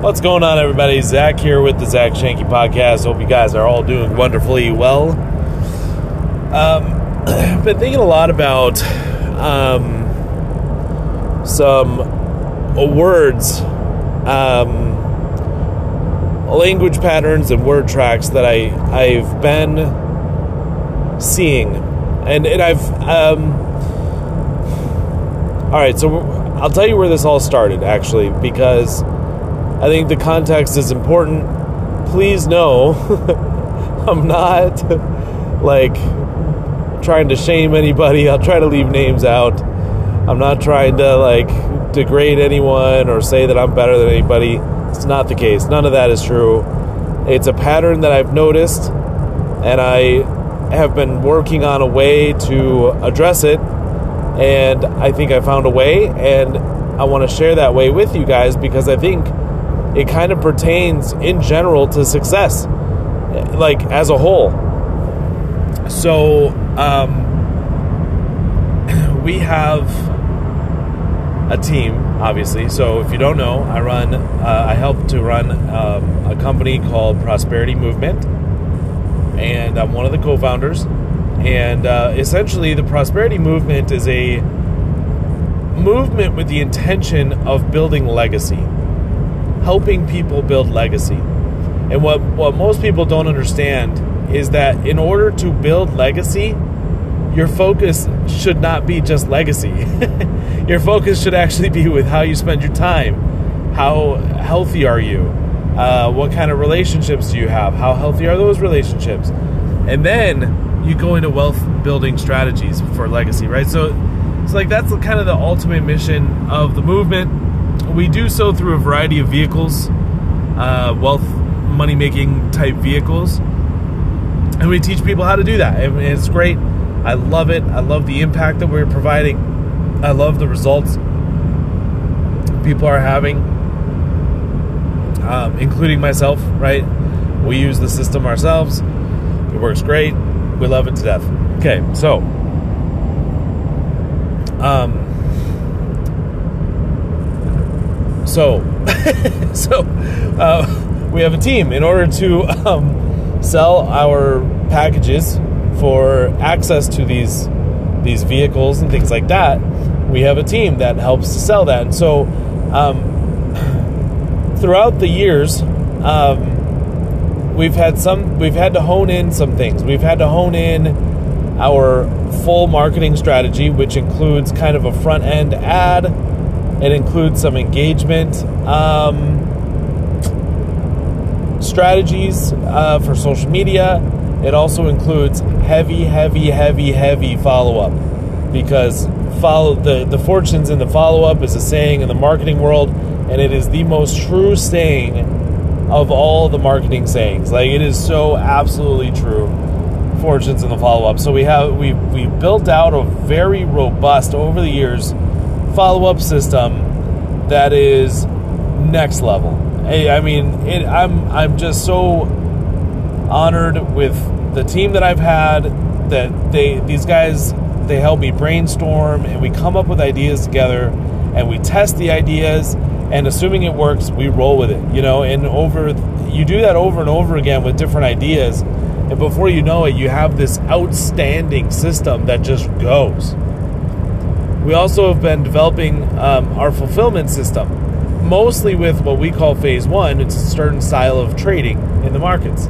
What's going on, everybody? Zach here with the Zach Schuenke Podcast. Hope you guys are all doing wonderfully well. Um, I've been thinking a lot about um, some words, um, language patterns, and word tracks that I I've been seeing, and and I've um, all right. So I'll tell you where this all started, actually, because I think the context is important. Please know I'm not like trying to shame anybody. I'll try to leave names out. I'm not trying to like degrade anyone or say that I'm better than anybody. It's not the case. None of that is true. It's a pattern that I've noticed and I have been working on a way to address it and I think I found a way and I want to share that way with you guys because I think it kind of pertains in general to success, like as a whole. So, um, we have a team, obviously. So, if you don't know, I run, uh, I help to run um, a company called Prosperity Movement, and I'm one of the co founders. And uh, essentially, the Prosperity Movement is a movement with the intention of building legacy helping people build legacy. And what, what most people don't understand is that in order to build legacy, your focus should not be just legacy. your focus should actually be with how you spend your time. How healthy are you? Uh, what kind of relationships do you have? How healthy are those relationships? And then you go into wealth building strategies for legacy, right? So it's like that's kind of the ultimate mission of the movement we do so through a variety of vehicles, uh, wealth money making type vehicles, and we teach people how to do that. And it's great. I love it. I love the impact that we're providing. I love the results people are having, um, including myself. Right? We use the system ourselves. It works great. We love it to death. Okay, so. Um, So, so uh, we have a team in order to um, sell our packages for access to these these vehicles and things like that. We have a team that helps to sell that, and so um, throughout the years, um, we've had some. We've had to hone in some things. We've had to hone in our full marketing strategy, which includes kind of a front end ad it includes some engagement um, strategies uh, for social media. It also includes heavy, heavy, heavy, heavy follow up because follow the the fortunes in the follow up is a saying in the marketing world, and it is the most true saying of all the marketing sayings. Like it is so absolutely true. Fortunes in the follow up. So we have we we built out a very robust over the years follow up system that is next level. Hey, I mean, it, I'm I'm just so honored with the team that I've had. That they these guys they help me brainstorm and we come up with ideas together and we test the ideas and assuming it works we roll with it you know and over you do that over and over again with different ideas and before you know it you have this outstanding system that just goes we also have been developing um, our fulfillment system, mostly with what we call phase one. It's a certain style of trading in the markets.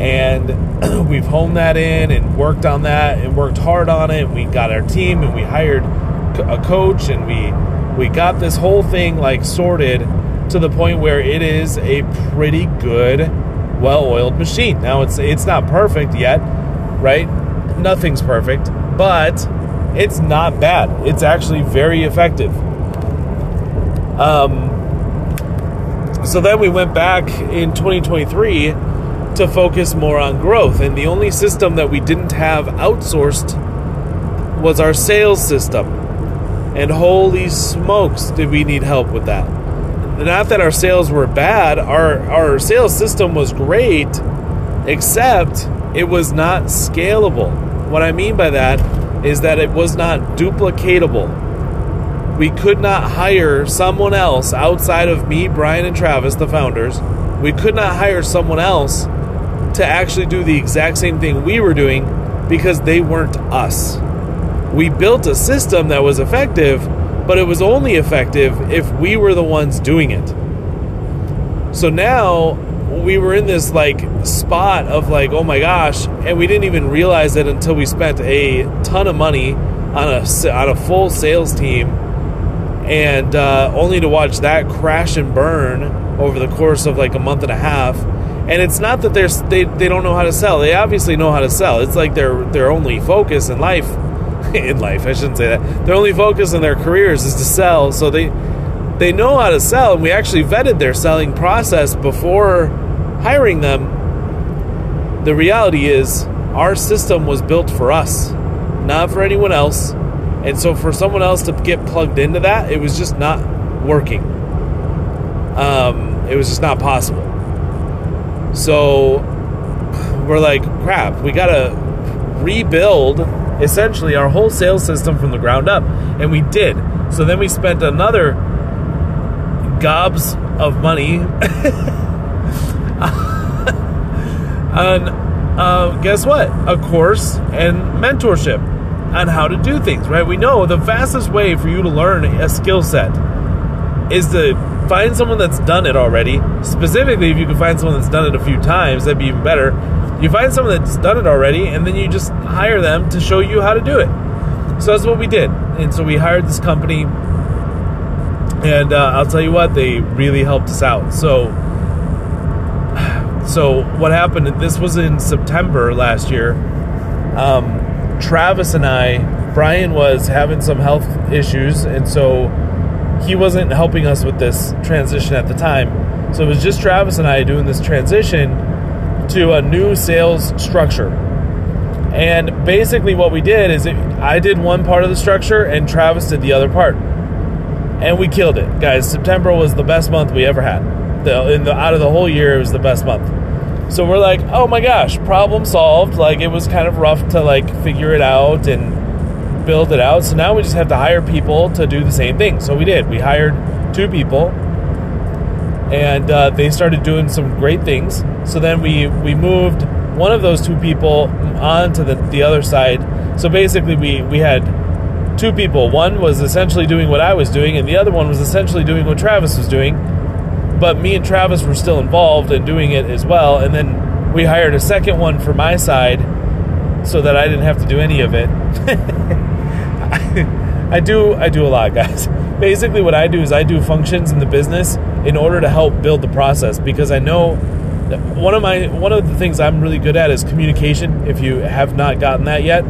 And we've honed that in and worked on that and worked hard on it. We got our team and we hired a coach and we we got this whole thing like sorted to the point where it is a pretty good well-oiled machine. Now it's it's not perfect yet, right? Nothing's perfect, but it's not bad. It's actually very effective. Um, so then we went back in 2023 to focus more on growth. And the only system that we didn't have outsourced was our sales system. And holy smokes, did we need help with that? Not that our sales were bad, our, our sales system was great, except it was not scalable. What I mean by that is that it was not duplicatable. we could not hire someone else outside of me, Brian, and Travis, the founders. We could not hire someone else to actually do the exact same thing we were doing because they weren't us. We built a system that was effective, but it was only effective if we were the ones doing it. So now we were in this like spot of like, oh my gosh, and we didn't even realize it until we spent a ton of money on a on a full sales team, and uh, only to watch that crash and burn over the course of like a month and a half. And it's not that they're they, they don't know how to sell. They obviously know how to sell. It's like their their only focus in life, in life I shouldn't say that. Their only focus in their careers is to sell. So they they know how to sell, and we actually vetted their selling process before hiring them. The reality is, our system was built for us, not for anyone else. And so, for someone else to get plugged into that, it was just not working. Um, it was just not possible. So, we're like, crap, we gotta rebuild essentially our whole sales system from the ground up. And we did. So then we spent another gobs of money on uh, guess what? A course and mentorship on how to do things right? We know the fastest way for you to learn a skill set is to find someone that's done it already. Specifically if you can find someone that's done it a few times that'd be even better. You find someone that's done it already and then you just hire them to show you how to do it. So that's what we did. And so we hired this company and uh, I'll tell you what, they really helped us out. So, so what happened? This was in September last year. Um, Travis and I, Brian was having some health issues, and so he wasn't helping us with this transition at the time. So it was just Travis and I doing this transition to a new sales structure. And basically, what we did is it, I did one part of the structure, and Travis did the other part and we killed it, guys. September was the best month we ever had. The, in the out of the whole year, it was the best month. So we're like, oh my gosh, problem solved. Like it was kind of rough to like figure it out and build it out. So now we just have to hire people to do the same thing. So we did. We hired two people, and uh, they started doing some great things. So then we we moved one of those two people on to the, the other side. So basically, we we had two people. One was essentially doing what I was doing, and the other one was essentially doing what Travis was doing. But me and Travis were still involved and doing it as well. And then we hired a second one for my side so that I didn't have to do any of it. I do I do a lot, guys. Basically what I do is I do functions in the business in order to help build the process because I know one of my one of the things I'm really good at is communication if you have not gotten that yet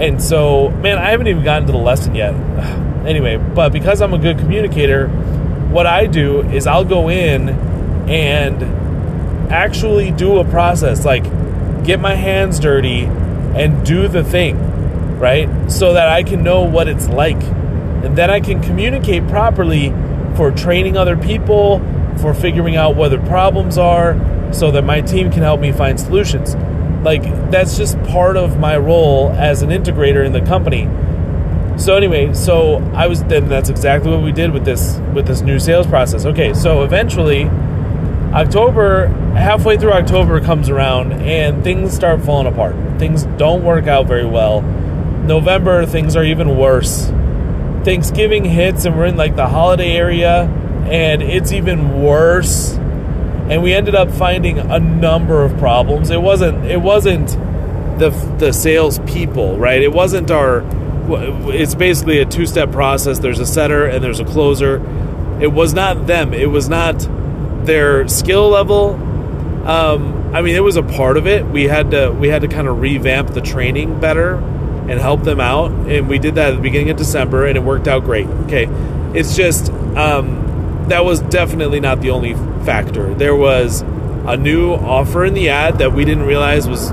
and so, man, I haven't even gotten to the lesson yet. anyway, but because I'm a good communicator, what I do is I'll go in and actually do a process, like get my hands dirty and do the thing, right? So that I can know what it's like. And then I can communicate properly for training other people, for figuring out what the problems are, so that my team can help me find solutions. Like that's just part of my role as an integrator in the company. So anyway, so I was then that's exactly what we did with this with this new sales process. Okay, so eventually October halfway through October comes around and things start falling apart. Things don't work out very well. November things are even worse. Thanksgiving hits and we're in like the holiday area and it's even worse and we ended up finding a number of problems. It wasn't it wasn't the the sales people, right? It wasn't our. It's basically a two step process. There's a setter and there's a closer. It was not them. It was not their skill level. Um, I mean, it was a part of it. We had to we had to kind of revamp the training better and help them out, and we did that at the beginning of December, and it worked out great. Okay, it's just um, that was definitely not the only factor. There was a new offer in the ad that we didn't realize was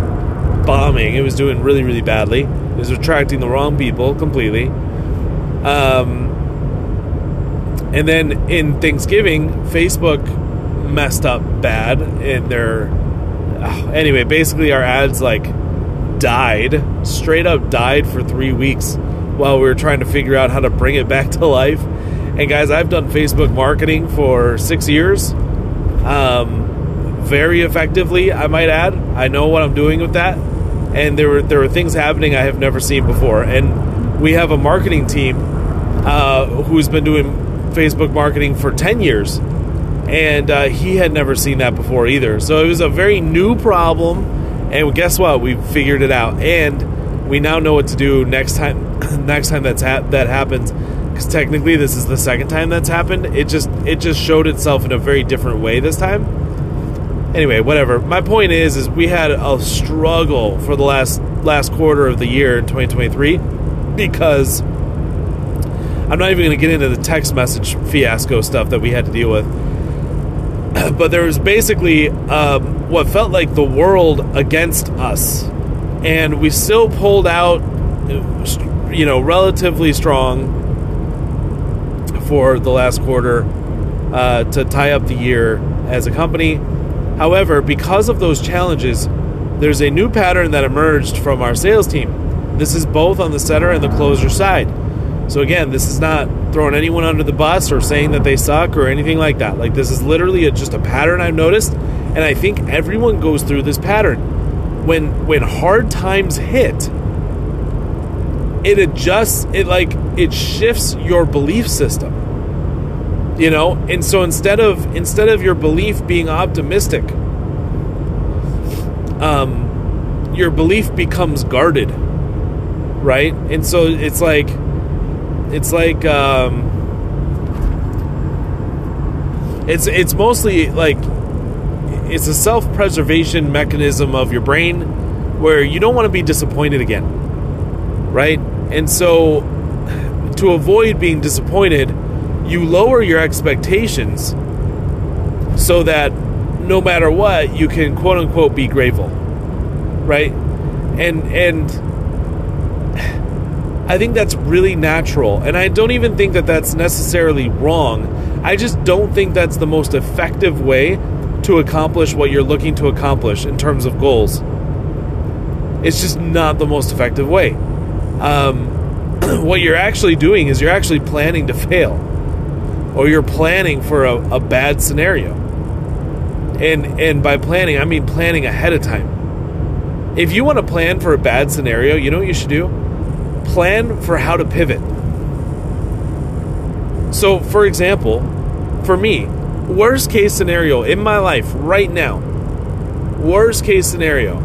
bombing. It was doing really, really badly. Was attracting the wrong people completely. Um, and then in Thanksgiving, Facebook messed up bad in their. Uh, anyway, basically, our ads like died, straight up died for three weeks while we were trying to figure out how to bring it back to life. And guys, I've done Facebook marketing for six years, um, very effectively, I might add. I know what I'm doing with that, and there were there were things happening I have never seen before. And we have a marketing team uh, who's been doing Facebook marketing for ten years, and uh, he had never seen that before either. So it was a very new problem, and guess what? We figured it out, and we now know what to do next time. next time that's ha- that happens because technically this is the second time that's happened. It just it just showed itself in a very different way this time. Anyway, whatever. My point is, is we had a struggle for the last last quarter of the year in 2023 because I'm not even going to get into the text message fiasco stuff that we had to deal with. But there was basically um, what felt like the world against us, and we still pulled out, you know, relatively strong for the last quarter uh, to tie up the year as a company. However, because of those challenges, there's a new pattern that emerged from our sales team. This is both on the setter and the closer side. So, again, this is not throwing anyone under the bus or saying that they suck or anything like that. Like, this is literally a, just a pattern I've noticed, and I think everyone goes through this pattern. When, when hard times hit, it adjusts, it like, it shifts your belief system you know? And so instead of instead of your belief being optimistic um your belief becomes guarded right? And so it's like it's like um it's it's mostly like it's a self-preservation mechanism of your brain where you don't want to be disappointed again right? And so to avoid being disappointed you lower your expectations so that no matter what, you can quote unquote be grateful. Right? And and I think that's really natural. And I don't even think that that's necessarily wrong. I just don't think that's the most effective way to accomplish what you're looking to accomplish in terms of goals. It's just not the most effective way. Um, what you're actually doing is you're actually planning to fail or you're planning for a, a bad scenario. And and by planning, I mean planning ahead of time. If you want to plan for a bad scenario, you know what you should do? Plan for how to pivot. So, for example, for me, worst case scenario in my life right now, worst case scenario,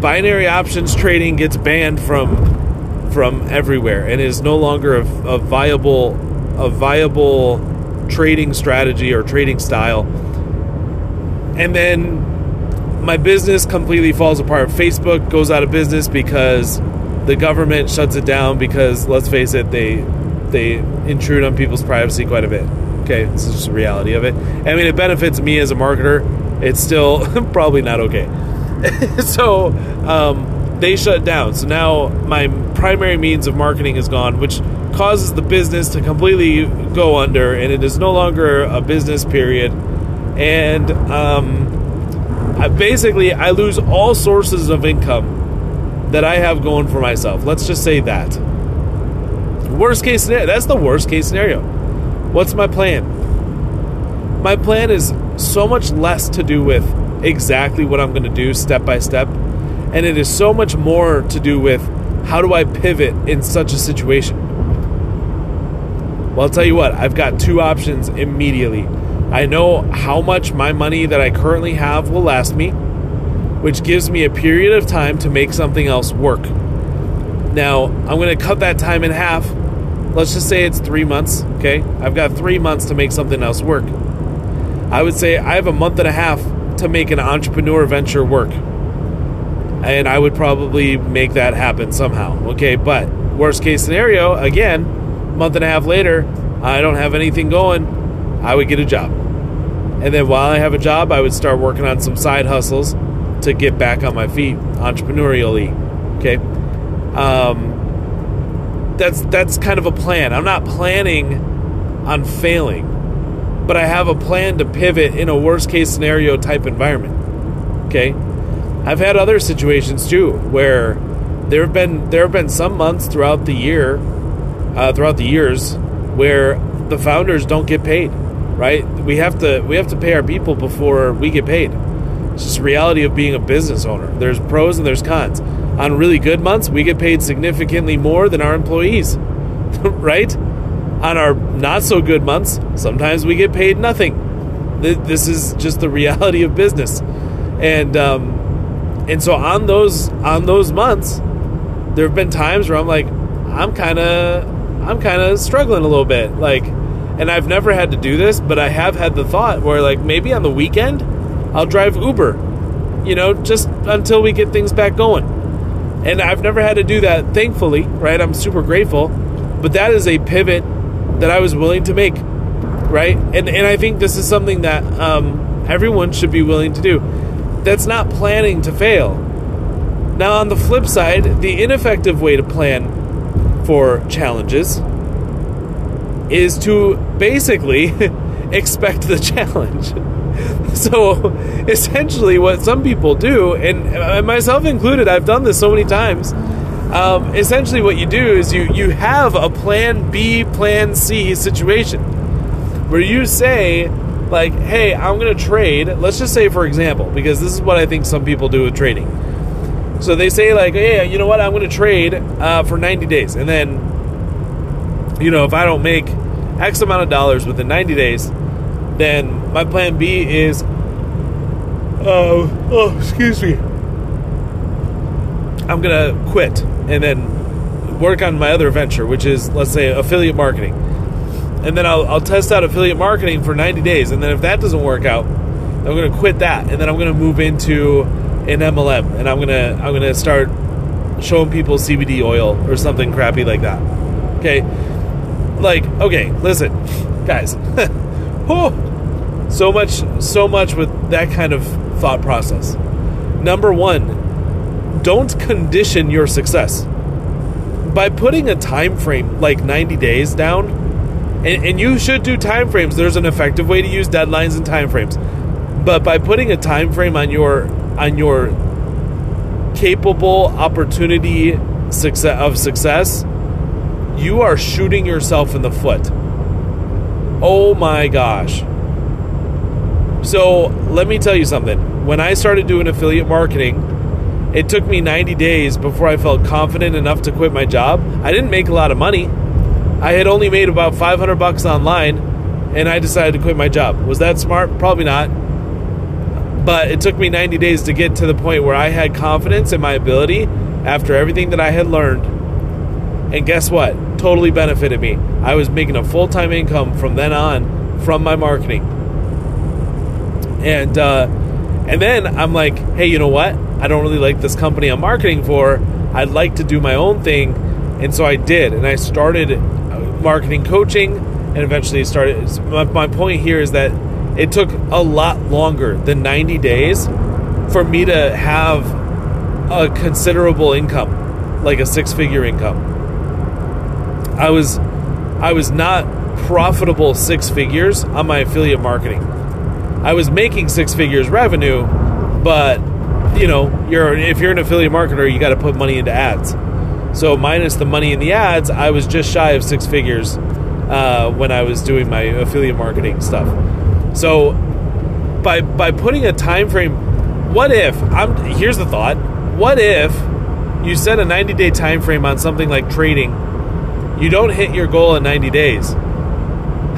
binary options trading gets banned from from everywhere and is no longer a, a viable a viable trading strategy or trading style. And then my business completely falls apart. Facebook goes out of business because the government shuts it down because let's face it, they they intrude on people's privacy quite a bit. Okay, this is just the reality of it. I mean, it benefits me as a marketer. It's still probably not okay. so um, they shut down. So now my primary means of marketing is gone, which causes the business to completely go under, and it is no longer a business period. And um, I basically, I lose all sources of income that I have going for myself. Let's just say that. Worst case scenario. That's the worst case scenario. What's my plan? My plan is so much less to do with exactly what I'm going to do step by step, and it is so much more to do with how do I pivot in such a situation. Well, I'll tell you what, I've got two options immediately. I know how much my money that I currently have will last me, which gives me a period of time to make something else work. Now, I'm going to cut that time in half. Let's just say it's three months, okay? I've got three months to make something else work. I would say I have a month and a half to make an entrepreneur venture work. And I would probably make that happen somehow, okay? But worst case scenario, again, month and a half later, I don't have anything going, I would get a job. And then while I have a job, I would start working on some side hustles to get back on my feet entrepreneurially. Okay. Um, that's that's kind of a plan. I'm not planning on failing, but I have a plan to pivot in a worst case scenario type environment. Okay. I've had other situations too where there have been there have been some months throughout the year, uh, throughout the years, where the founders don't get paid. Right? We have to we have to pay our people before we get paid. It's just reality of being a business owner. There's pros and there's cons. On really good months, we get paid significantly more than our employees. right? On our not so good months, sometimes we get paid nothing. This is just the reality of business, and um, and so on those on those months, there have been times where I'm like, I'm kind of I'm kind of struggling a little bit, like, and I've never had to do this, but I have had the thought where like maybe on the weekend I'll drive Uber, you know, just until we get things back going. And I've never had to do that, thankfully, right? I'm super grateful, but that is a pivot that I was willing to make, right? And and I think this is something that um, everyone should be willing to do. That's not planning to fail. Now, on the flip side, the ineffective way to plan for challenges is to basically expect the challenge. so, essentially, what some people do, and myself included, I've done this so many times um, essentially what you do is you you have a plan B, plan C situation where you say like, "Hey, I'm going to trade." Let's just say, for example, because this is what I think some people do with trading. So they say like, "Hey, you know what? I'm going to trade uh, for 90 days, and then, you know, if I don't make X amount of dollars within 90 days, then my plan B is, uh, oh, excuse me, I'm gonna quit and then work on my other venture, which is let's say affiliate marketing. And then I'll, I'll test out affiliate marketing for 90 days, and then if that doesn't work out, I'm gonna quit that, and then I'm gonna move into an MLM, and I'm gonna I'm gonna start showing people CBD oil or something crappy like that. Okay, like okay, listen, guys. oh, so much so much with that kind of thought process. Number one, don't condition your success by putting a time frame like 90 days down and, and, you should do time frames there's an effective way to use deadlines and time frames but by putting a time frame on your on your capable opportunity success of success you are shooting yourself in the foot oh my gosh so let me tell you something when i started doing affiliate marketing it took me 90 days before I felt confident enough to quit my job. I didn't make a lot of money. I had only made about 500 bucks online and I decided to quit my job. Was that smart? Probably not. But it took me 90 days to get to the point where I had confidence in my ability after everything that I had learned. And guess what? Totally benefited me. I was making a full time income from then on from my marketing. And uh, and then I'm like, hey, you know what? I don't really like this company I'm marketing for. I'd like to do my own thing. And so I did. And I started uh, marketing coaching and eventually started. My, my point here is that it took a lot longer than 90 days for me to have a considerable income, like a six figure income. I was I was not profitable six figures on my affiliate marketing. I was making six figures revenue, but you know, you're if you're an affiliate marketer, you got to put money into ads. So minus the money in the ads, I was just shy of six figures uh, when I was doing my affiliate marketing stuff. So by by putting a time frame, what if I'm here's the thought: what if you set a 90 day time frame on something like trading, you don't hit your goal in 90 days.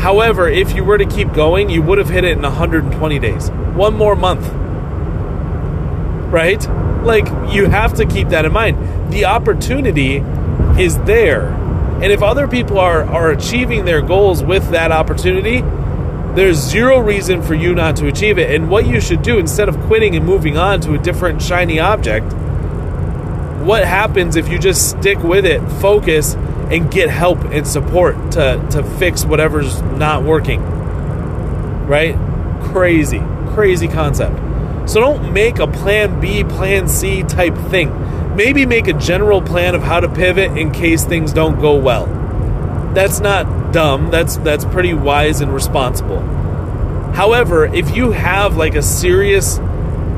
However, if you were to keep going, you would have hit it in 120 days. One more month right? Like, you have to keep that in mind. The opportunity is there. And if other people are, are achieving their goals with that opportunity, there's zero reason for you not to achieve it. And what you should do instead of quitting and moving on to a different shiny object, what happens if you just stick with it, focus, and get help and support to, to fix whatever's not working? Right? Crazy, crazy concept. So don't make a plan B, plan C type thing. Maybe make a general plan of how to pivot in case things don't go well. That's not dumb. That's that's pretty wise and responsible. However, if you have like a serious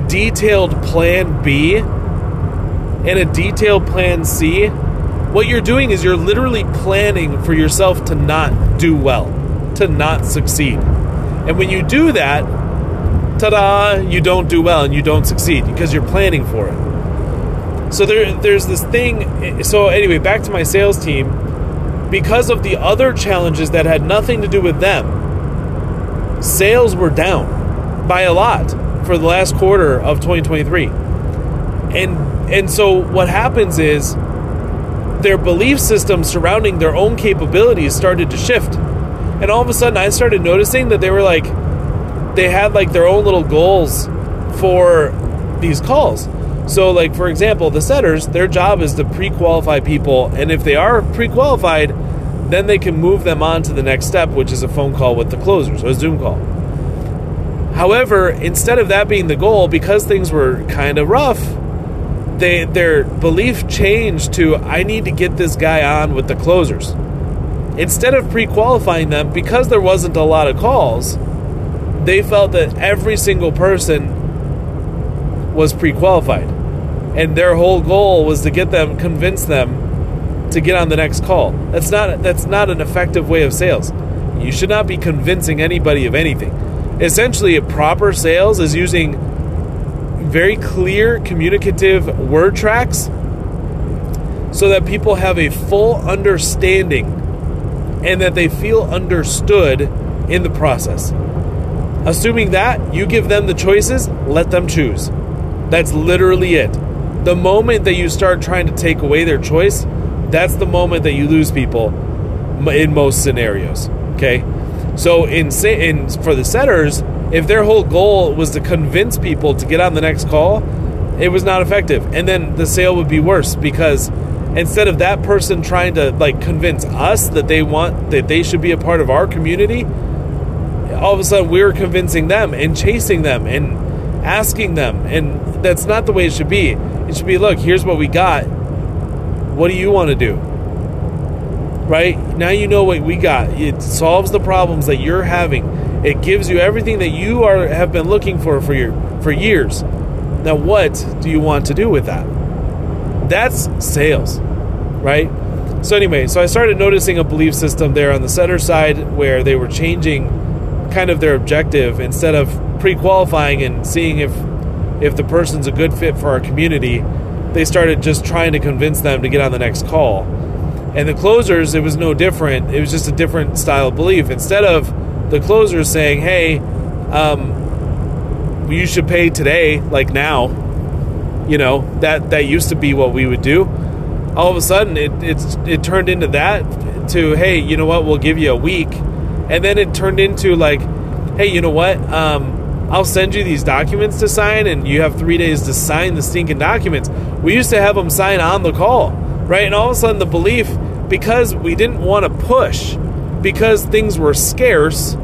detailed plan B, and a detailed plan C, what you're doing is you're literally planning for yourself to not do well, to not succeed. And when you do that, ta da, you don't do well and you don't succeed because you're planning for it. So there, there's this thing. So, anyway, back to my sales team. Because of the other challenges that had nothing to do with them, sales were down by a lot for the last quarter of 2023. And and so what happens is their belief system surrounding their own capabilities started to shift. And all of a sudden I started noticing that they were like they had like their own little goals for these calls. So like for example, the setters, their job is to pre-qualify people and if they are pre-qualified, then they can move them on to the next step, which is a phone call with the closers, or a Zoom call. However, instead of that being the goal, because things were kind of rough, they their belief changed to I need to get this guy on with the closers. Instead of pre-qualifying them because there wasn't a lot of calls, they felt that every single person was pre-qualified. And their whole goal was to get them convince them to get on the next call. That's not that's not an effective way of sales. You should not be convincing anybody of anything. Essentially, a proper sales is using very clear communicative word tracks so that people have a full understanding and that they feel understood in the process. Assuming that, you give them the choices, let them choose. That's literally it. The moment that you start trying to take away their choice, that's the moment that you lose people in most scenarios. Okay? So in, in for the setters, if their whole goal was to convince people to get on the next call, it was not effective. And then the sale would be worse because instead of that person trying to like convince us that they want that they should be a part of our community, all of a sudden we are convincing them and chasing them and asking them and that's not the way it should be. It should be look, here's what we got. What do you want to do? Right? Now you know what we got. It solves the problems that you're having it gives you everything that you are have been looking for for your for years. Now, what do you want to do with that? That's sales, right? So anyway, so I started noticing a belief system there on the setter side where they were changing kind of their objective instead of pre-qualifying and seeing if if the person's a good fit for our community, they started just trying to convince them to get on the next call. And the closers, it was no different. It was just a different style of belief. Instead of the closers saying, "Hey, um, you should pay today, like now." You know that that used to be what we would do. All of a sudden, it it's it turned into that to, "Hey, you know what? We'll give you a week," and then it turned into like, "Hey, you know what? Um, I'll send you these documents to sign, and you have three days to sign the stinking documents." We used to have them sign on the call, right? And all of a sudden, the belief because we didn't want to push because things were scarce,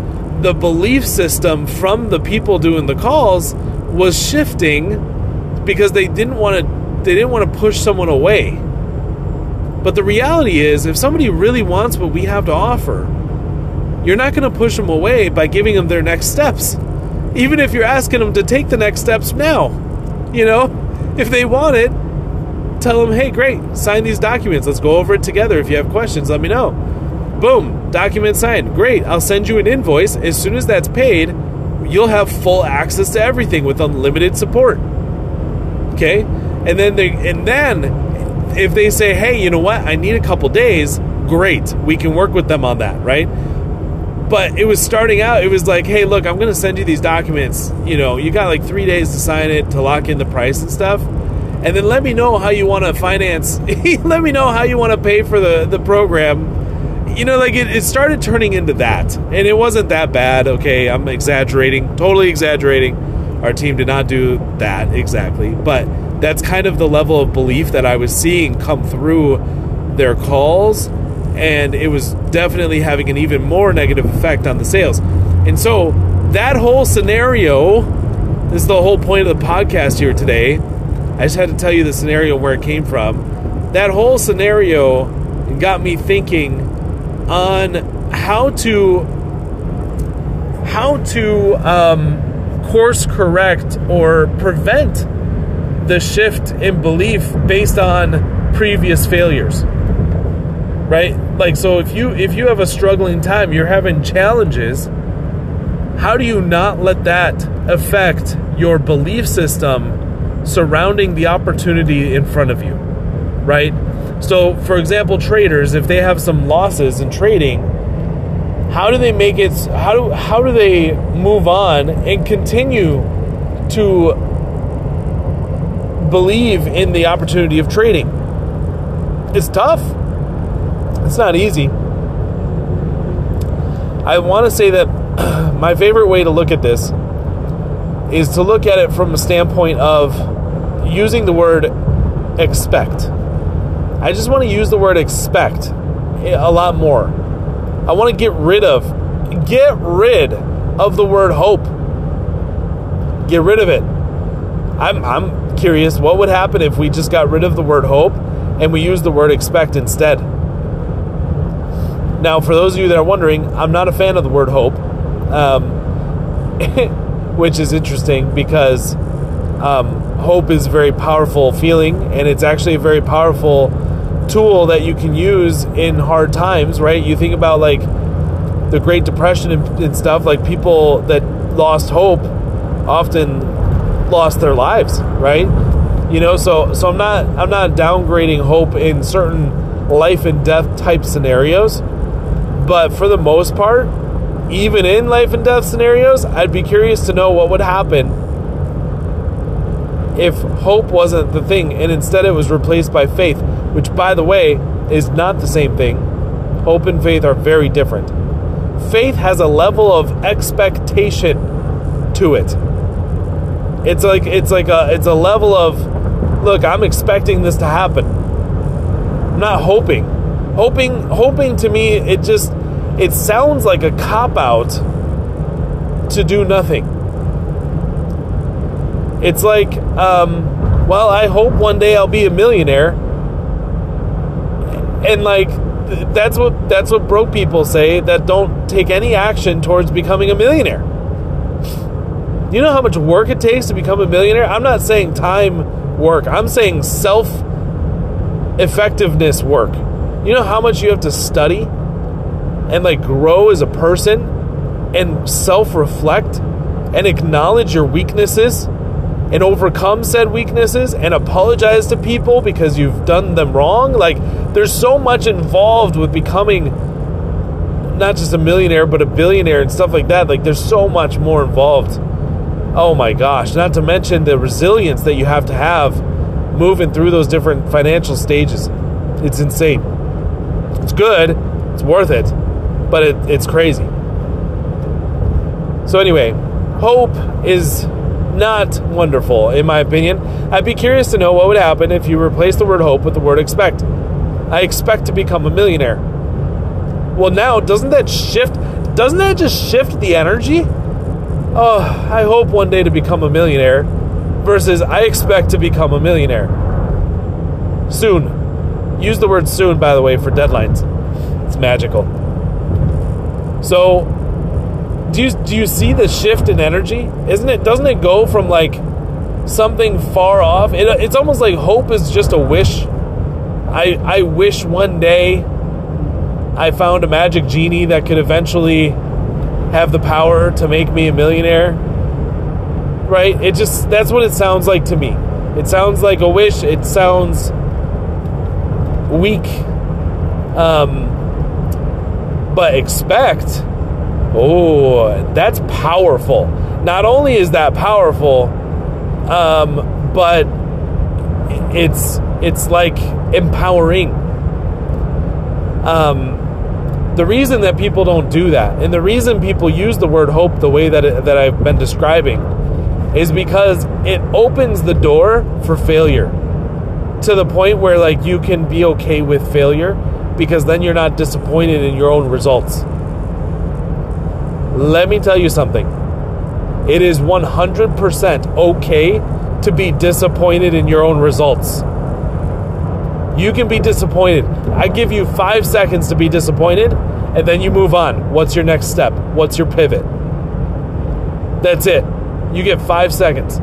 the belief system from the people doing the calls was shifting because they didn't want to they didn't want to push someone away. But the reality is if somebody really wants what we have to offer, you're not going to push them away by giving them their next steps. Even if you're asking them to take the next steps now. You know, if they want it, tell them, "Hey, great, sign these documents. Let's go over it together. If you have questions, let me know." Boom, document signed. Great. I'll send you an invoice. As soon as that's paid, you'll have full access to everything with unlimited support. Okay? And then they and then if they say, "Hey, you know what? I need a couple days." Great. We can work with them on that, right? But it was starting out, it was like, "Hey, look, I'm going to send you these documents. You know, you got like 3 days to sign it to lock in the price and stuff." And then let me know how you want to finance. let me know how you want to pay for the the program you know, like it, it started turning into that. And it wasn't that bad, okay? I'm exaggerating, totally exaggerating. Our team did not do that exactly, but that's kind of the level of belief that I was seeing come through their calls, and it was definitely having an even more negative effect on the sales. And so that whole scenario, this is the whole point of the podcast here today. I just had to tell you the scenario where it came from. That whole scenario got me thinking on how to how to um, course correct or prevent the shift in belief based on previous failures. Right? Like so if you if you have a struggling time, you're having challenges, how do you not let that affect your belief system surrounding the opportunity in front of you? Right? So, for example, traders, if they have some losses in trading, how do they make it how do how do they move on and continue to believe in the opportunity of trading? It's tough. It's not easy. I want to say that my favorite way to look at this is to look at it from a standpoint of using the word expect. I just want to use the word expect a lot more. I want to get rid of, get rid of the word hope. Get rid of it. I'm, I'm curious what would happen if we just got rid of the word hope and we use the word expect instead. Now, for those of you that are wondering, I'm not a fan of the word hope, um, which is interesting because um, hope is a very powerful feeling and it's actually a very powerful tool that you can use in hard times, right? You think about like the Great Depression and, and stuff, like people that lost hope often lost their lives, right? You know, so so I'm not I'm not downgrading hope in certain life and death type scenarios, but for the most part, even in life and death scenarios, I'd be curious to know what would happen if hope wasn't the thing and instead it was replaced by faith, which, by the way, is not the same thing. Hope and faith are very different. Faith has a level of expectation to it. It's like it's like a it's a level of look, I'm expecting this to happen. I'm not hoping. Hoping hoping to me it just it sounds like a cop out to do nothing. It's like, um, well, I hope one day I'll be a millionaire. And like, that's what that's what broke people say that don't take any action towards becoming a millionaire. You know how much work it takes to become a millionaire? I'm not saying time work. I'm saying self effectiveness work. You know how much you have to study and like grow as a person and self reflect and acknowledge your weaknesses and overcome said weaknesses and apologize to people because you've done them wrong. Like, there's so much involved with becoming not just a millionaire, but a billionaire and stuff like that. Like, there's so much more involved. Oh my gosh. Not to mention the resilience that you have to have moving through those different financial stages. It's insane. Good, it's worth it, but it, it's crazy. So, anyway, hope is not wonderful, in my opinion. I'd be curious to know what would happen if you replace the word hope with the word expect. I expect to become a millionaire. Well, now, doesn't that shift? Doesn't that just shift the energy? Oh, I hope one day to become a millionaire versus I expect to become a millionaire. Soon. Use the word soon, by the way, for deadlines. It's magical. So, do you do you see the shift in energy? Isn't it? Doesn't it go from like something far off? It, it's almost like hope is just a wish. I I wish one day I found a magic genie that could eventually have the power to make me a millionaire. Right? It just that's what it sounds like to me. It sounds like a wish. It sounds weak. Um, but expect Oh, that's powerful. Not only is that powerful, um, but it's it's like empowering. Um, the reason that people don't do that, and the reason people use the word hope the way that it, that I've been describing, is because it opens the door for failure to the point where like you can be okay with failure because then you're not disappointed in your own results. Let me tell you something. It is 100% okay to be disappointed in your own results. You can be disappointed. I give you five seconds to be disappointed, and then you move on. What's your next step? What's your pivot? That's it. You get five seconds.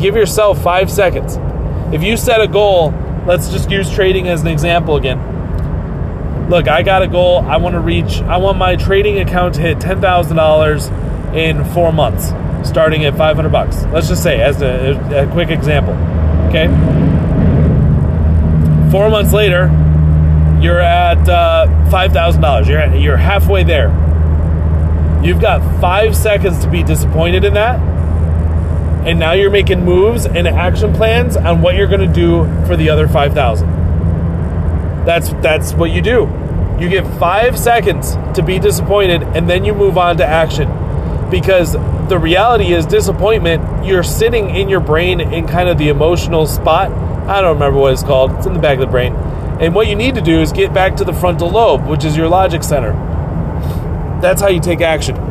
give yourself five seconds. If you set a goal, let's just use trading as an example again. Look, I got a goal. I want to reach, I want my trading account to hit $10,000 in four months, starting at 500 bucks. Let's just say, as a, a quick example. Okay? Four months later, you're at uh, $5,000. You're, you're halfway there. You've got five seconds to be disappointed in that. And now you're making moves and action plans on what you're going to do for the other 5,000. That's that's what you do. You get 5 seconds to be disappointed and then you move on to action. Because the reality is disappointment, you're sitting in your brain in kind of the emotional spot. I don't remember what it's called. It's in the back of the brain. And what you need to do is get back to the frontal lobe, which is your logic center. That's how you take action.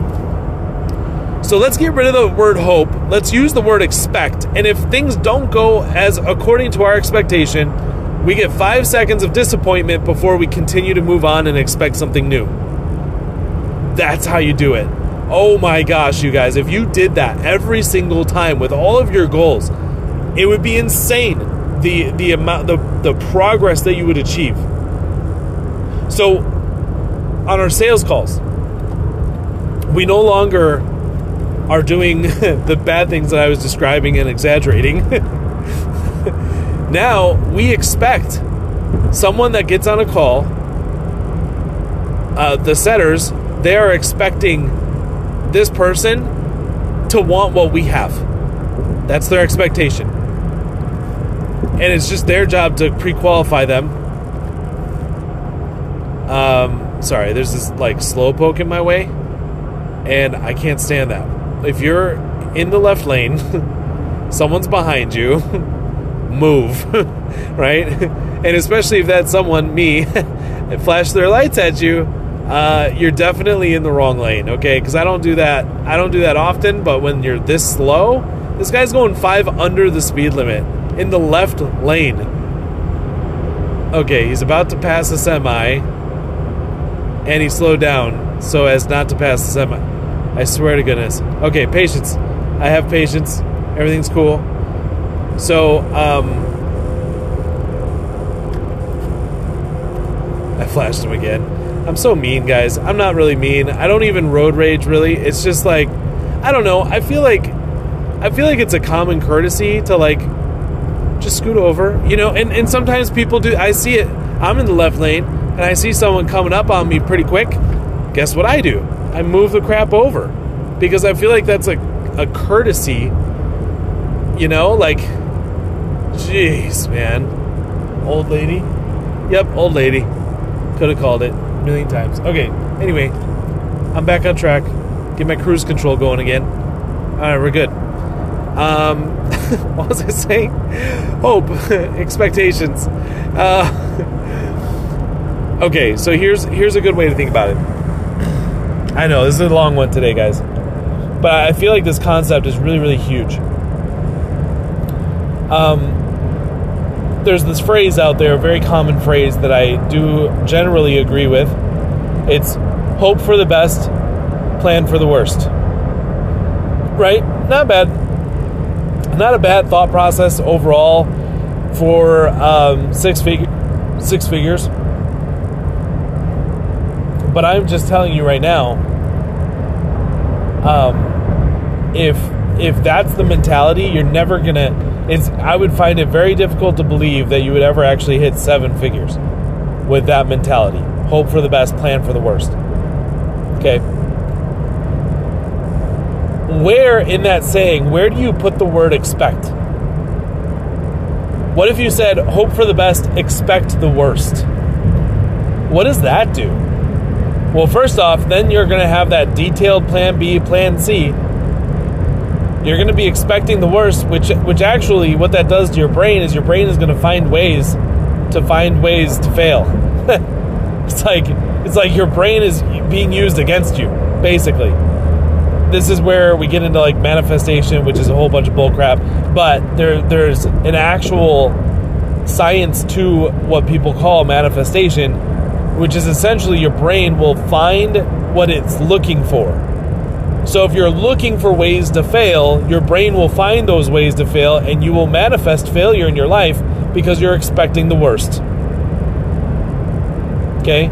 So let's get rid of the word hope. Let's use the word expect. And if things don't go as according to our expectation, we get five seconds of disappointment before we continue to move on and expect something new. That's how you do it. Oh my gosh, you guys, if you did that every single time with all of your goals, it would be insane the the amount the, the progress that you would achieve. So on our sales calls, we no longer are doing the bad things that I was describing and exaggerating. now we expect someone that gets on a call, uh, the setters, they are expecting this person to want what we have. That's their expectation. And it's just their job to pre qualify them. Um, sorry, there's this like slow poke in my way and I can't stand that. If you're in the left lane, someone's behind you, move, right? And especially if that someone, me, flash their lights at you, uh, you're definitely in the wrong lane, okay? Because I don't do that. I don't do that often. But when you're this slow, this guy's going five under the speed limit in the left lane. Okay, he's about to pass a semi, and he slowed down so as not to pass the semi. I swear to goodness. Okay, patience. I have patience. Everything's cool. So, um, I flashed him again. I'm so mean, guys. I'm not really mean. I don't even road rage really. It's just like I don't know. I feel like I feel like it's a common courtesy to like just scoot over, you know, and, and sometimes people do I see it. I'm in the left lane and I see someone coming up on me pretty quick. Guess what I do? I move the crap over because I feel like that's a, a courtesy, you know, like, jeez, man. Old lady? Yep, old lady. Could have called it a million times. Okay, anyway, I'm back on track. Get my cruise control going again. All right, we're good. Um, what was I saying? Hope, expectations. Uh, okay, so here's here's a good way to think about it. I know this is a long one today, guys, but I feel like this concept is really, really huge. Um, there's this phrase out there, a very common phrase that I do generally agree with. It's hope for the best, plan for the worst. Right? Not bad. Not a bad thought process overall for um, six fig- six figures. But I'm just telling you right now, um, if if that's the mentality, you're never gonna. It's I would find it very difficult to believe that you would ever actually hit seven figures with that mentality. Hope for the best, plan for the worst. Okay. Where in that saying, where do you put the word expect? What if you said hope for the best, expect the worst? What does that do? Well, first off, then you're going to have that detailed plan B, plan C. You're going to be expecting the worst, which which actually what that does to your brain is your brain is going to find ways to find ways to fail. it's like it's like your brain is being used against you, basically. This is where we get into like manifestation, which is a whole bunch of bullcrap. But there there's an actual science to what people call manifestation which is essentially your brain will find what it's looking for. So if you're looking for ways to fail, your brain will find those ways to fail and you will manifest failure in your life because you're expecting the worst. Okay?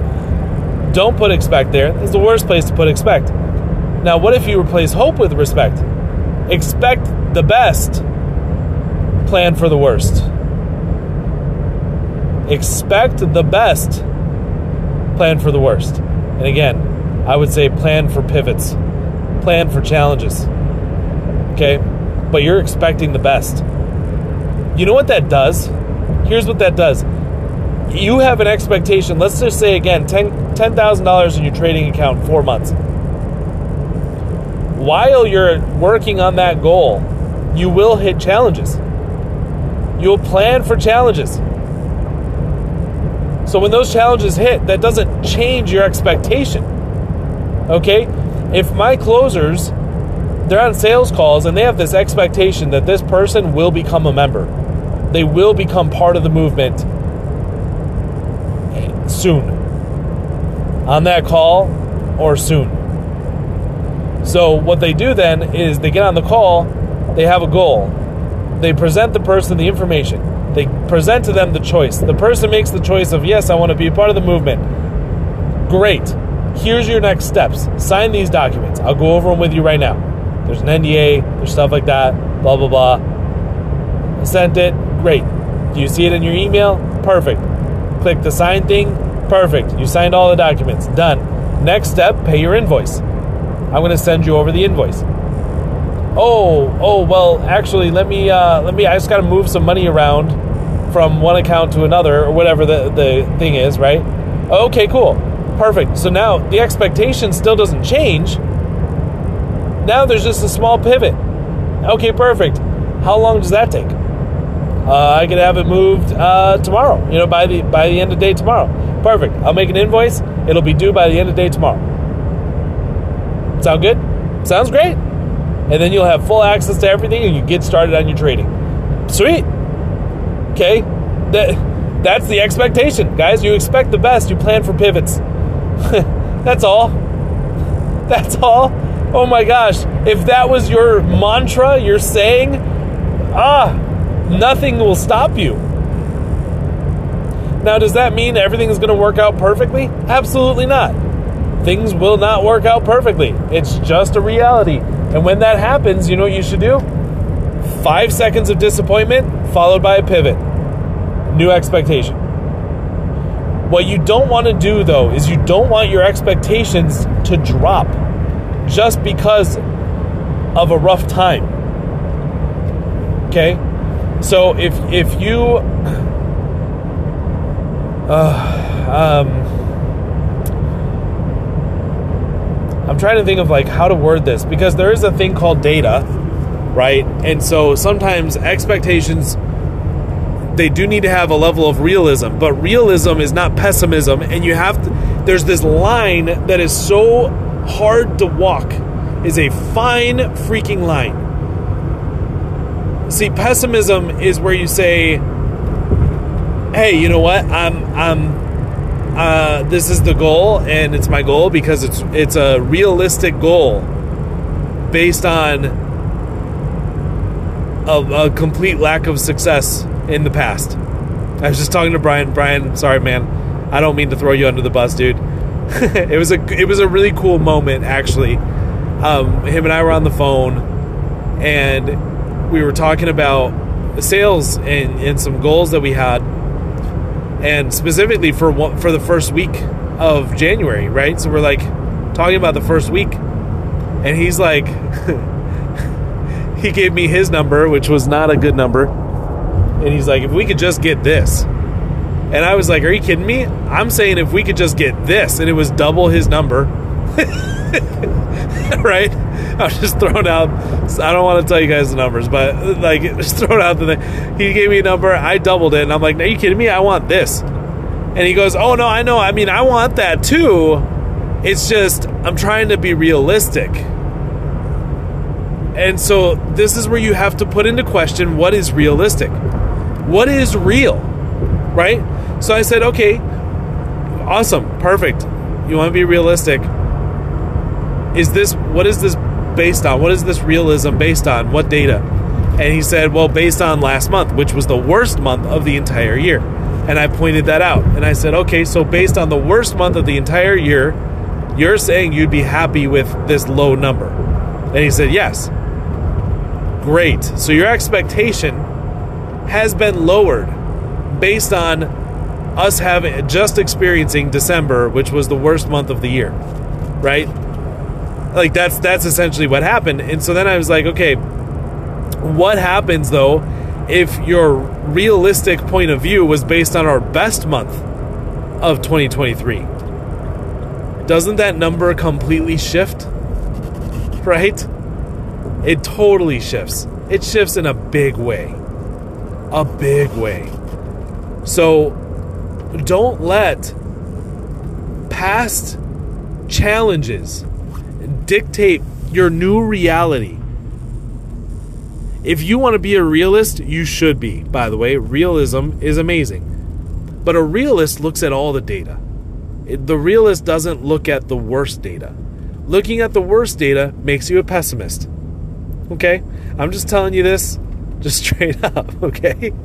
Don't put expect there. It's the worst place to put expect. Now, what if you replace hope with respect? Expect the best, plan for the worst. Expect the best, plan for the worst. And again, I would say plan for pivots, plan for challenges. Okay? But you're expecting the best. You know what that does? Here's what that does. You have an expectation. Let's just say again, $10,000 $10, in your trading account, four months. While you're working on that goal, you will hit challenges. You'll plan for challenges. So when those challenges hit, that doesn't change your expectation. Okay? If my closers, they're on sales calls and they have this expectation that this person will become a member, they will become part of the movement soon. On that call or soon. So what they do then is they get on the call, they have a goal. They present the person the information they present to them the choice. The person makes the choice of, yes, I want to be a part of the movement. Great. Here's your next steps. Sign these documents. I'll go over them with you right now. There's an NDA, there's stuff like that, blah, blah, blah. I sent it. Great. Do you see it in your email? Perfect. Click the sign thing. Perfect. You signed all the documents. Done. Next step, pay your invoice. I'm going to send you over the invoice oh, oh, well, actually, let me, uh, let me, I just got to move some money around from one account to another or whatever the, the thing is, right? Okay, cool. Perfect. So now the expectation still doesn't change. Now there's just a small pivot. Okay, perfect. How long does that take? Uh, I could have it moved uh, tomorrow. You know, by the by the end of the day tomorrow. Perfect. I'll make an invoice. It'll be due by the end of the day tomorrow. Sound good? Sounds great. And then you'll have full access to everything, and you get started on your trading. Sweet. Okay, that that's the expectation, guys. You expect the best. You plan for pivots. that's all. That's all. Oh my gosh! If that was your mantra, you're saying, ah, nothing will stop you. Now, does that mean everything is going to work out perfectly? Absolutely not. Things will not work out perfectly. It's just a reality. And when that happens, you know what you should do? Five seconds of disappointment followed by a pivot new expectation. What you don't want to do though is you don't want your expectations to drop just because of a rough time. Okay? So if if you uh, um, I'm trying to think of like how to word this because there is a thing called data, right? And so sometimes expectations they do need to have a level of realism, but realism is not pessimism, and you have to. There's this line that is so hard to walk, is a fine freaking line. See, pessimism is where you say, "Hey, you know what? I'm I'm." Uh, this is the goal, and it's my goal because it's it's a realistic goal based on a, a complete lack of success in the past. I was just talking to Brian. Brian, sorry, man. I don't mean to throw you under the bus, dude. it was a it was a really cool moment, actually. Um, him and I were on the phone, and we were talking about sales and, and some goals that we had, and specifically for one, for the first week of January, right? So we're like talking about the first week, and he's like, he gave me his number, which was not a good number and he's like, if we could just get this. And I was like, are you kidding me? I'm saying if we could just get this, and it was double his number. right? I was just throwing out. I don't want to tell you guys the numbers, but like just throwing out the thing. He gave me a number, I doubled it, and I'm like, "Are you kidding me? I want this." And he goes, "Oh no, I know. I mean, I want that too. It's just I'm trying to be realistic." And so this is where you have to put into question what is realistic what is real, right? So I said, okay, awesome, perfect. You want to be realistic. Is this, what is this based on? What is this realism based on? What data? And he said, well, based on last month, which was the worst month of the entire year. And I pointed that out. And I said, okay, so based on the worst month of the entire year, you're saying you'd be happy with this low number. And he said, yes. Great. So your expectation has been lowered based on us having just experiencing December, which was the worst month of the year, right? Like that's that's essentially what happened. And so then I was like, okay, what happens though if your realistic point of view was based on our best month of 2023? Doesn't that number completely shift? Right? It totally shifts. It shifts in a big way. A big way. So don't let past challenges dictate your new reality. If you want to be a realist, you should be. By the way, realism is amazing. But a realist looks at all the data. The realist doesn't look at the worst data. Looking at the worst data makes you a pessimist. Okay? I'm just telling you this just straight up, okay?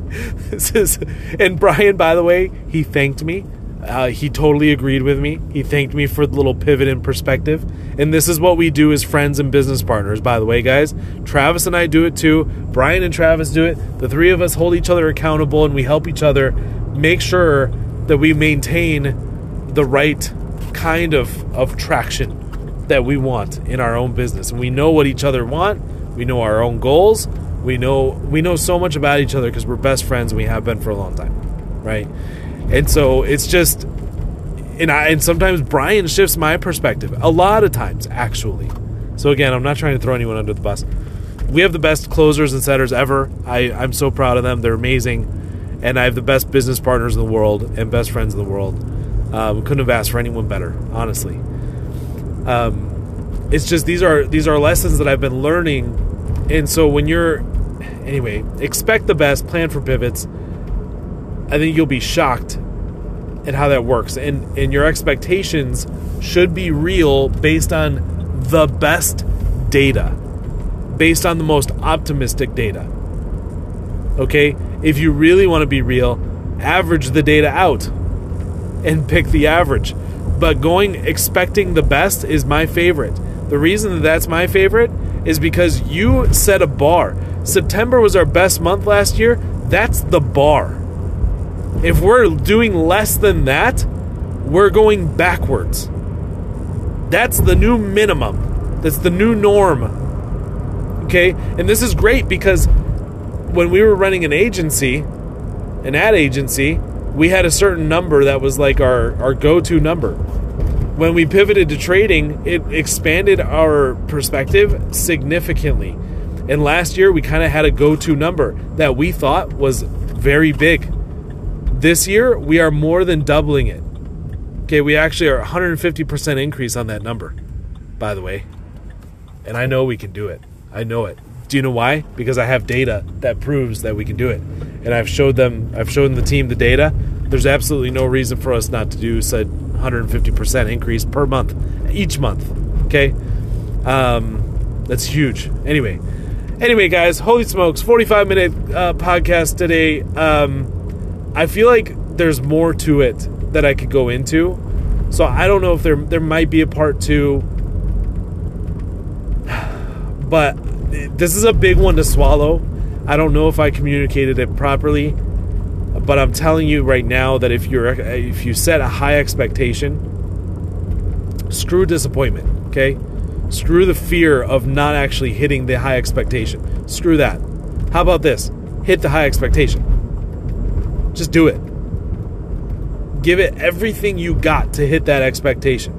This is and Brian by the way, he thanked me uh, he totally agreed with me. He thanked me for the little pivot in perspective. And this is what we do as friends and business partners, by the way, guys. Travis and I do it too. Brian and Travis do it. The three of us hold each other accountable and we help each other make sure that we maintain the right kind of, of traction that we want in our own business. And we know what each other want. We know our own goals. We know we know so much about each other because we're best friends and we have been for a long time. Right? And so it's just and I and sometimes Brian shifts my perspective. A lot of times, actually. So again, I'm not trying to throw anyone under the bus. We have the best closers and setters ever. I, I'm so proud of them. They're amazing. And I have the best business partners in the world and best friends in the world. Um, couldn't have asked for anyone better, honestly. Um, it's just these are these are lessons that I've been learning, and so when you're anyway, expect the best, plan for pivots, I think you'll be shocked at how that works. And and your expectations should be real based on the best data. Based on the most optimistic data. Okay? If you really want to be real, average the data out and pick the average. But going expecting the best is my favorite. The reason that that's my favorite is because you set a bar. September was our best month last year. That's the bar. If we're doing less than that, we're going backwards. That's the new minimum. That's the new norm. Okay? And this is great because when we were running an agency, an ad agency, we had a certain number that was like our, our go to number. When we pivoted to trading, it expanded our perspective significantly. And last year, we kind of had a go to number that we thought was very big. This year, we are more than doubling it. Okay, we actually are 150% increase on that number, by the way. And I know we can do it. I know it. Do you know why? Because I have data that proves that we can do it. And I've showed them, I've shown the team the data. There's absolutely no reason for us not to do said 150% increase per month, each month. Okay? Um, that's huge. Anyway, anyway, guys, holy smokes, 45 minute uh, podcast today. Um, I feel like there's more to it that I could go into. So I don't know if there there might be a part two. But this is a big one to swallow. I don't know if I communicated it properly, but I'm telling you right now that if you're if you set a high expectation, screw disappointment, okay? Screw the fear of not actually hitting the high expectation. Screw that. How about this? Hit the high expectation. Just do it. Give it everything you got to hit that expectation.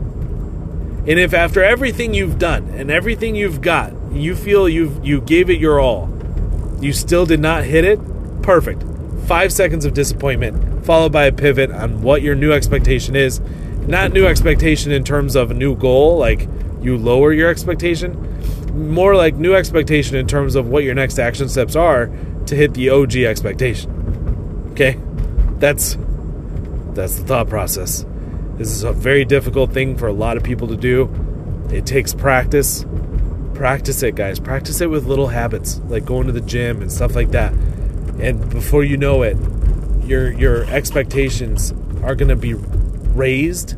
And if after everything you've done and everything you've got, you feel you've you gave it your all, you still did not hit it, perfect. 5 seconds of disappointment followed by a pivot on what your new expectation is. Not new expectation in terms of a new goal, like you lower your expectation, more like new expectation in terms of what your next action steps are to hit the OG expectation. Okay? That's that's the thought process. This is a very difficult thing for a lot of people to do. It takes practice. practice it, guys. Practice it with little habits like going to the gym and stuff like that. And before you know it, your your expectations are going to be raised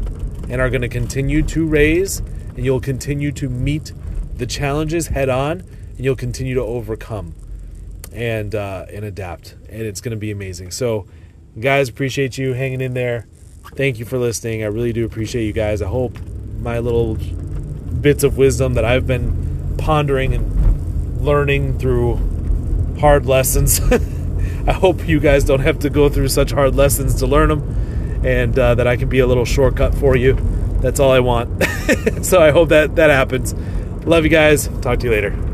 and are going to continue to raise and you'll continue to meet the challenges head on and you'll continue to overcome and uh, and adapt and it's going to be amazing so guys appreciate you hanging in there thank you for listening i really do appreciate you guys i hope my little bits of wisdom that i've been pondering and learning through hard lessons i hope you guys don't have to go through such hard lessons to learn them and uh, that I can be a little shortcut for you. That's all I want. so I hope that that happens. Love you guys. Talk to you later.